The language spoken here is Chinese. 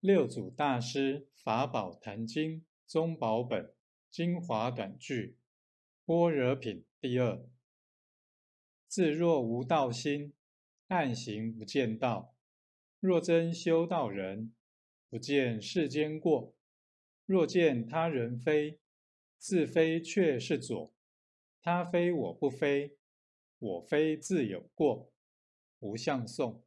六祖大师法宝坛经宗宝本精华短句般若品第二。自若无道心，暗行不见道；若真修道人，不见世间过。若见他人非，自非却是左；他非我不非，我非自有过。无相送。